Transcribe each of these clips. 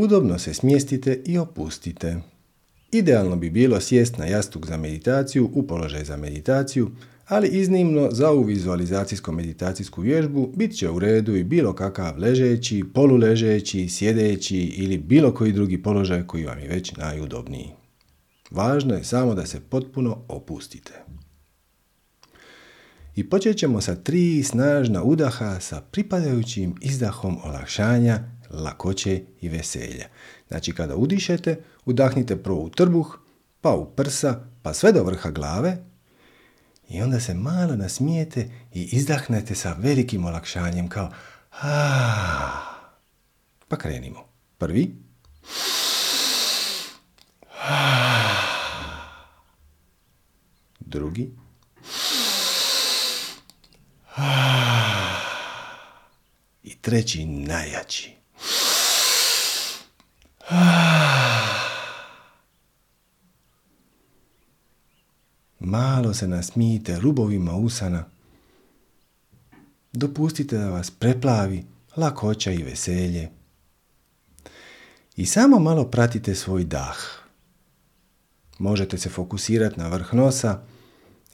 udobno se smjestite i opustite. Idealno bi bilo sjest na jastuk za meditaciju u položaj za meditaciju, ali iznimno za ovu vizualizacijsko-meditacijsku vježbu bit će u redu i bilo kakav ležeći, poluležeći, sjedeći ili bilo koji drugi položaj koji vam je već najudobniji. Važno je samo da se potpuno opustite. I počet ćemo sa tri snažna udaha sa pripadajućim izdahom olakšanja, lakoće i veselja. Znači kada udišete, udahnite prvo u trbuh, pa u prsa, pa sve do vrha glave i onda se malo nasmijete i izdahnete sa velikim olakšanjem kao Pa krenimo. Prvi. Drugi. I treći najjači. Malo se nasmijite rubovima usana. Dopustite da vas preplavi lakoća i veselje. I samo malo pratite svoj dah. Možete se fokusirati na vrh nosa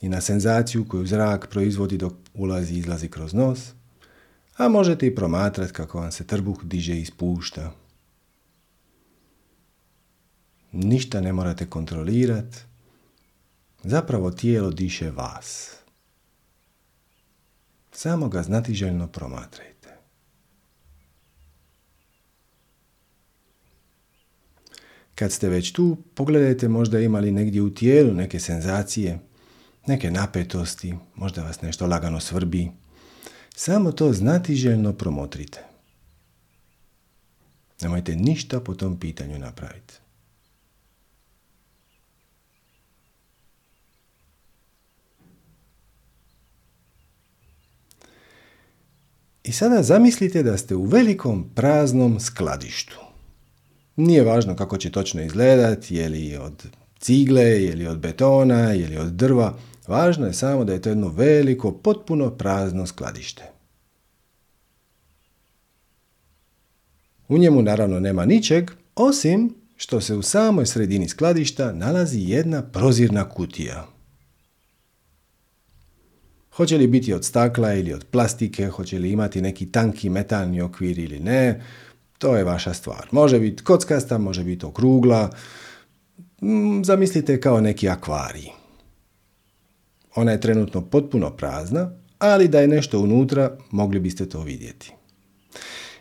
i na senzaciju koju zrak proizvodi dok ulazi i izlazi kroz nos, a možete i promatrati kako vam se trbuh diže i spušta. Ništa ne morate kontrolirati, Zapravo tijelo diše vas. Samo ga znatiželjno promatrajte. Kad ste već tu, pogledajte možda imali negdje u tijelu neke senzacije, neke napetosti, možda vas nešto lagano svrbi. Samo to znatiželjno promotrite. Nemojte ništa po tom pitanju napraviti. I sada zamislite da ste u velikom praznom skladištu. Nije važno kako će točno izgledati, je li od cigle, je li od betona, je li od drva. Važno je samo da je to jedno veliko, potpuno prazno skladište. U njemu naravno nema ničeg, osim što se u samoj sredini skladišta nalazi jedna prozirna kutija. Hoće li biti od stakla ili od plastike, hoće li imati neki tanki metalni okvir ili ne, to je vaša stvar. Može biti kockasta, može biti okrugla, mm, zamislite kao neki akvarij. Ona je trenutno potpuno prazna, ali da je nešto unutra, mogli biste to vidjeti.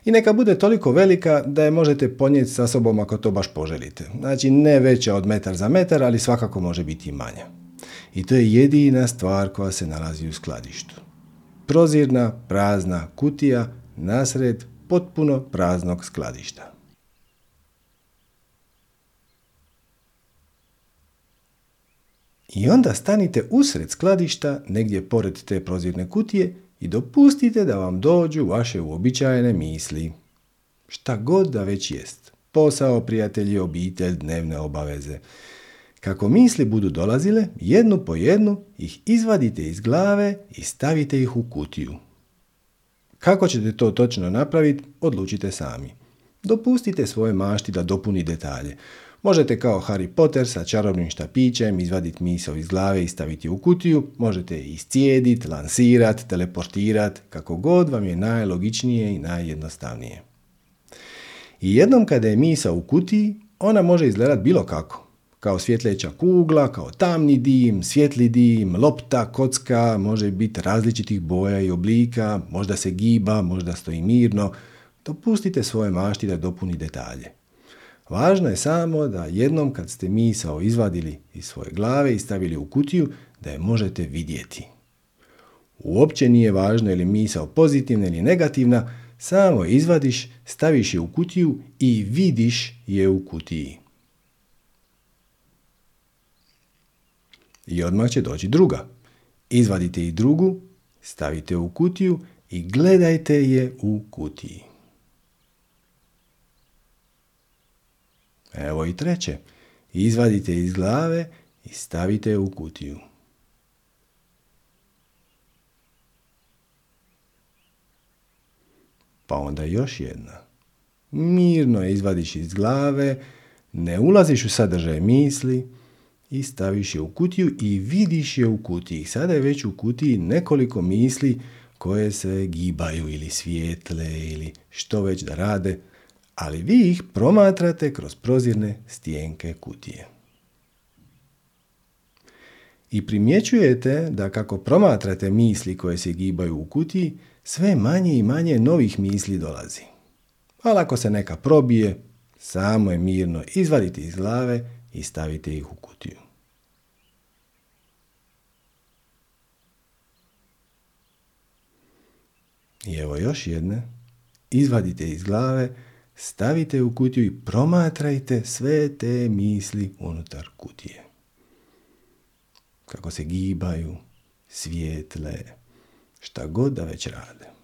I neka bude toliko velika da je možete ponijeti sa sobom ako to baš poželite. Znači ne veća od metar za metar, ali svakako može biti i manja. I to je jedina stvar koja se nalazi u skladištu. Prozirna, prazna kutija nasred potpuno praznog skladišta. I onda stanite usred skladišta, negdje pored te prozirne kutije i dopustite da vam dođu vaše uobičajene misli. Šta god da već jest. Posao, prijatelji, obitelj, dnevne obaveze. Kako misli budu dolazile, jednu po jednu ih izvadite iz glave i stavite ih u kutiju. Kako ćete to točno napraviti, odlučite sami. Dopustite svoje mašti da dopuni detalje. Možete kao Harry Potter sa čarobnim štapićem izvaditi misao iz glave i staviti u kutiju, možete iscijediti, lansirati, teleportirati, kako god vam je najlogičnije i najjednostavnije. I jednom kada je misao u kutiji, ona može izgledati bilo kako kao svjetleća kugla, kao tamni dim, svjetli dim, lopta, kocka, može biti različitih boja i oblika, možda se giba, možda stoji mirno. Dopustite svoje mašti da dopuni detalje. Važno je samo da jednom kad ste misao izvadili iz svoje glave i stavili u kutiju, da je možete vidjeti. Uopće nije važno je li misao pozitivna ili negativna, samo izvadiš, staviš je u kutiju i vidiš je u kutiji. I odmah će doći druga. Izvadite i drugu, stavite u kutiju i gledajte je u kutiji. Evo i treće. Izvadite iz glave i stavite u kutiju. Pa onda još jedna. mirno je izvadiš iz glave, ne ulaziš u sadržaj misli i staviš je u kutiju i vidiš je u kutiji. Sada je već u kutiji nekoliko misli koje se gibaju ili svijetle ili što već da rade, ali vi ih promatrate kroz prozirne stijenke kutije. I primjećujete da kako promatrate misli koje se gibaju u kutiji, sve manje i manje novih misli dolazi. Ali ako se neka probije, samo je mirno izvadite iz glave i stavite ih u kutiju. I evo još jedne. Izvadite iz glave, stavite u kutiju i promatrajte sve te misli unutar kutije. Kako se gibaju, svijetle, šta god da već rade.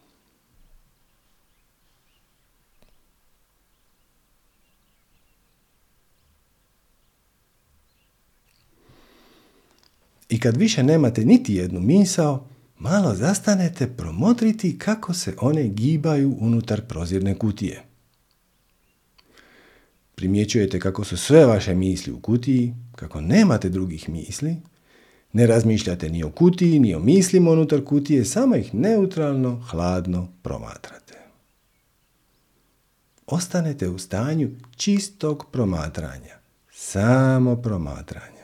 I kad više nemate niti jednu misao, malo zastanete promotriti kako se one gibaju unutar prozirne kutije. Primjećujete kako su sve vaše misli u kutiji, kako nemate drugih misli, ne razmišljate ni o kutiji, ni o mislima unutar kutije, samo ih neutralno, hladno promatrate. Ostanete u stanju čistog promatranja, samo promatranja.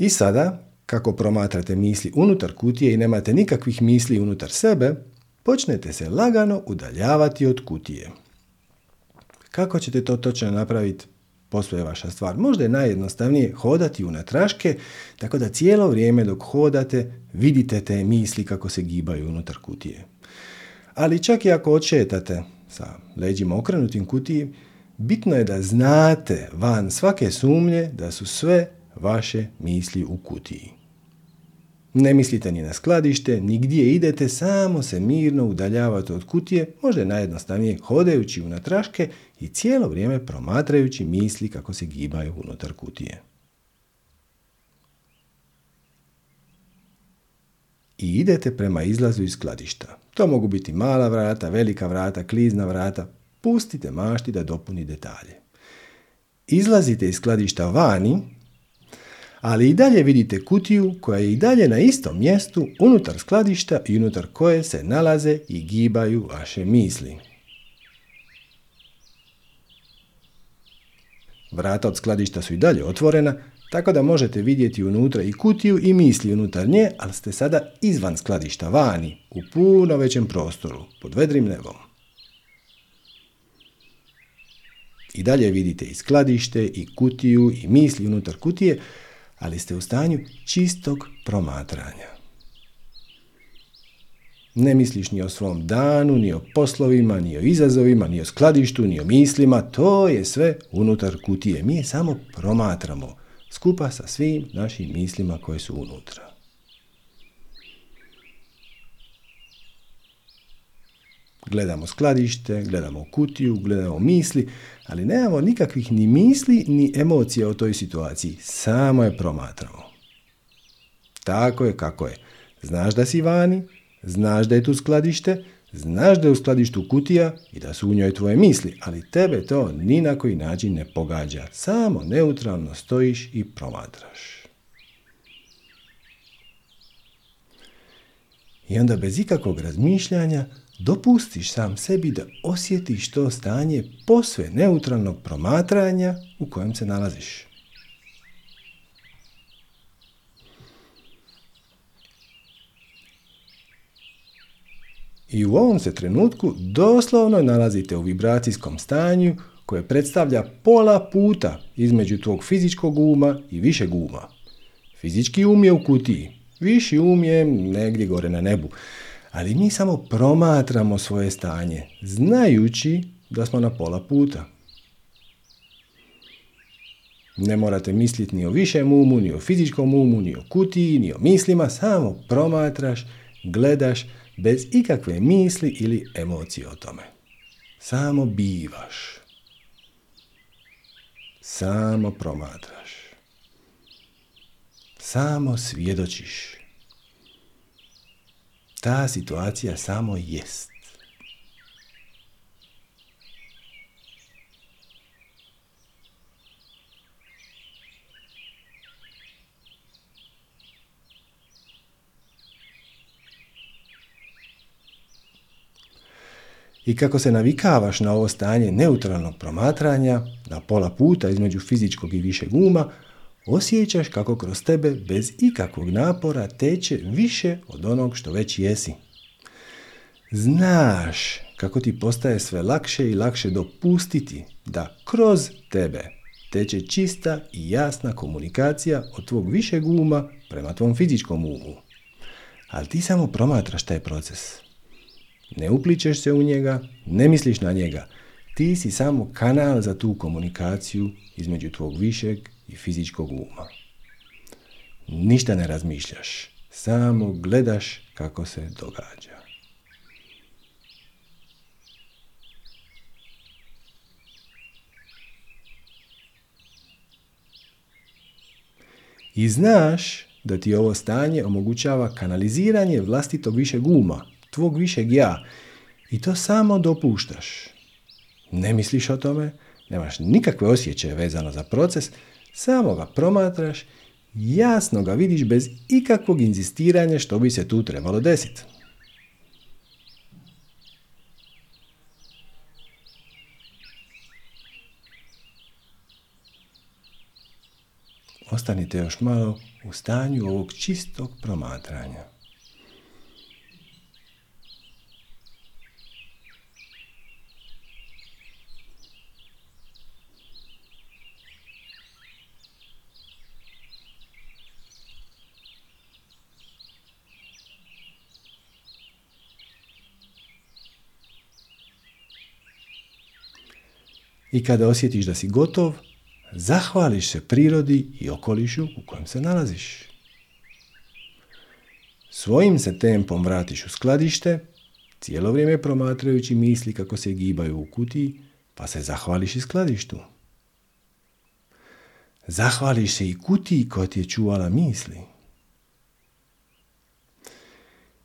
I sada, kako promatrate misli unutar kutije i nemate nikakvih misli unutar sebe, počnete se lagano udaljavati od kutije. Kako ćete to točno napraviti? Posve vaša stvar. Možda je najjednostavnije hodati u natraške, tako da cijelo vrijeme dok hodate vidite te misli kako se gibaju unutar kutije. Ali čak i ako odšetate sa leđima okrenutim kutiji, bitno je da znate van svake sumnje da su sve vaše misli u kutiji. Ne mislite ni na skladište, ni gdje idete, samo se mirno udaljavate od kutije, možda je najjednostavnije hodajući u natraške i cijelo vrijeme promatrajući misli kako se gibaju unutar kutije. I idete prema izlazu iz skladišta. To mogu biti mala vrata, velika vrata, klizna vrata. Pustite mašti da dopuni detalje. Izlazite iz skladišta vani ali i dalje vidite kutiju koja je i dalje na istom mjestu unutar skladišta i unutar koje se nalaze i gibaju vaše misli. Vrata od skladišta su i dalje otvorena, tako da možete vidjeti unutra i kutiju i misli unutar nje, ali ste sada izvan skladišta, vani, u puno većem prostoru, pod vedrim nebom. I dalje vidite i skladište, i kutiju, i misli unutar kutije, ali ste u stanju čistog promatranja. Ne misliš ni o svom danu, ni o poslovima, ni o izazovima, ni o skladištu, ni o mislima, to je sve unutar kutije. Mi je samo promatramo, skupa sa svim našim mislima koje su unutra. Gledamo skladište, gledamo kutiju, gledamo misli, ali nemamo nikakvih ni misli ni emocija o toj situaciji. Samo je promatramo. Tako je kako je. Znaš da si vani, znaš da je tu skladište, znaš da je u skladištu kutija i da su u njoj tvoje misli, ali tebe to ni na koji način ne pogađa. Samo neutralno stojiš i promatraš. I onda bez ikakvog razmišljanja dopustiš sam sebi da osjetiš to stanje posve neutralnog promatranja u kojem se nalaziš. I u ovom se trenutku doslovno nalazite u vibracijskom stanju koje predstavlja pola puta između tvog fizičkog uma i višeg uma. Fizički um je u kutiji, viši um je negdje gore na nebu ali mi samo promatramo svoje stanje, znajući da smo na pola puta. Ne morate misliti ni o višem umu, ni o fizičkom umu, ni o kutiji, ni o mislima, samo promatraš, gledaš bez ikakve misli ili emocije o tome. Samo bivaš. Samo promatraš. Samo svjedočiš. Ta situacija samo jest. I kako se navikavaš na ovo stanje neutralnog promatranja, na pola puta između fizičkog i višeg uma, osjećaš kako kroz tebe bez ikakvog napora teče više od onog što već jesi. Znaš kako ti postaje sve lakše i lakše dopustiti da kroz tebe teče čista i jasna komunikacija od tvog višeg uma prema tvom fizičkom umu. Ali ti samo promatraš taj proces. Ne upličeš se u njega, ne misliš na njega. Ti si samo kanal za tu komunikaciju između tvog višeg i fizičkog uma. Ništa ne razmišljaš, samo gledaš kako se događa. I znaš da ti ovo stanje omogućava kanaliziranje vlastitog višeg uma, tvog višeg ja. I to samo dopuštaš. Ne misliš o tome, nemaš nikakve osjećaje vezano za proces, samo ga promatraš, jasno ga vidiš bez ikakvog inzistiranja što bi se tu trebalo desiti. Ostanite još malo u stanju ovog čistog promatranja. I kada osjetiš da si gotov, zahvališ se prirodi i okolišu u kojem se nalaziš. Svojim se tempom vratiš u skladište, cijelo vrijeme promatrajući misli kako se gibaju u kutiji, pa se zahvališ i skladištu. Zahvališ se i kutiji koja ti je čuvala misli.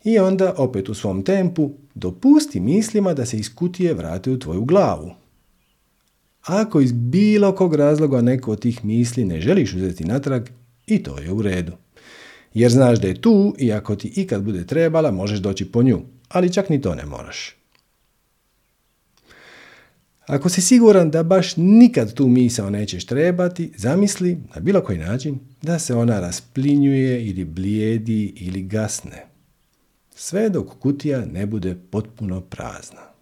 I onda, opet u svom tempu, dopusti mislima da se iz kutije vrate u tvoju glavu. Ako iz bilo kog razloga neko od tih misli ne želiš uzeti natrag, i to je u redu. Jer znaš da je tu i ako ti ikad bude trebala, možeš doći po nju, ali čak ni to ne moraš. Ako si siguran da baš nikad tu misao nećeš trebati, zamisli na bilo koji način da se ona rasplinjuje ili blijedi ili gasne. Sve dok kutija ne bude potpuno prazna.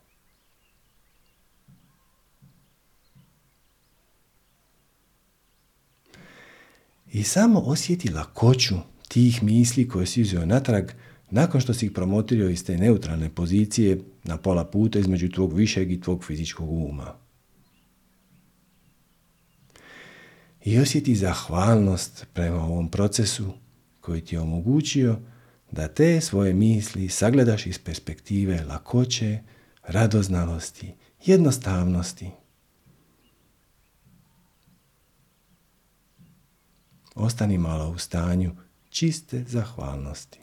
I samo osjeti lakoću tih misli koje si uzeo natrag nakon što si ih promotrio iz te neutralne pozicije na pola puta između tvog višeg i tvog fizičkog uma. I osjeti zahvalnost prema ovom procesu koji ti je omogućio da te svoje misli sagledaš iz perspektive lakoće, radoznalosti, jednostavnosti – ostani malo u stanju čiste zahvalnosti.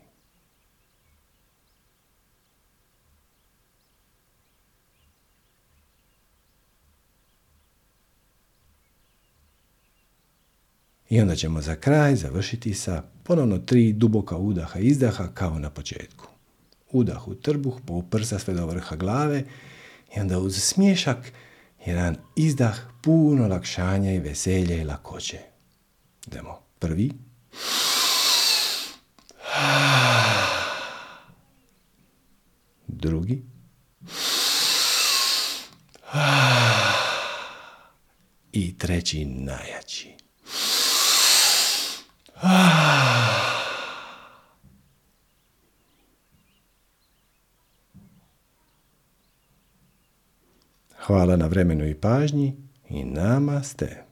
I onda ćemo za kraj završiti sa ponovno tri duboka udaha i izdaha kao na početku. Udah u trbuh, po prsa sve do vrha glave i onda uz smješak jedan izdah puno lakšanja i veselja i lakoće. Idemo. Prvi. Drugi. I treći najjači. Hvala na vremenu i pažnji i nama ste.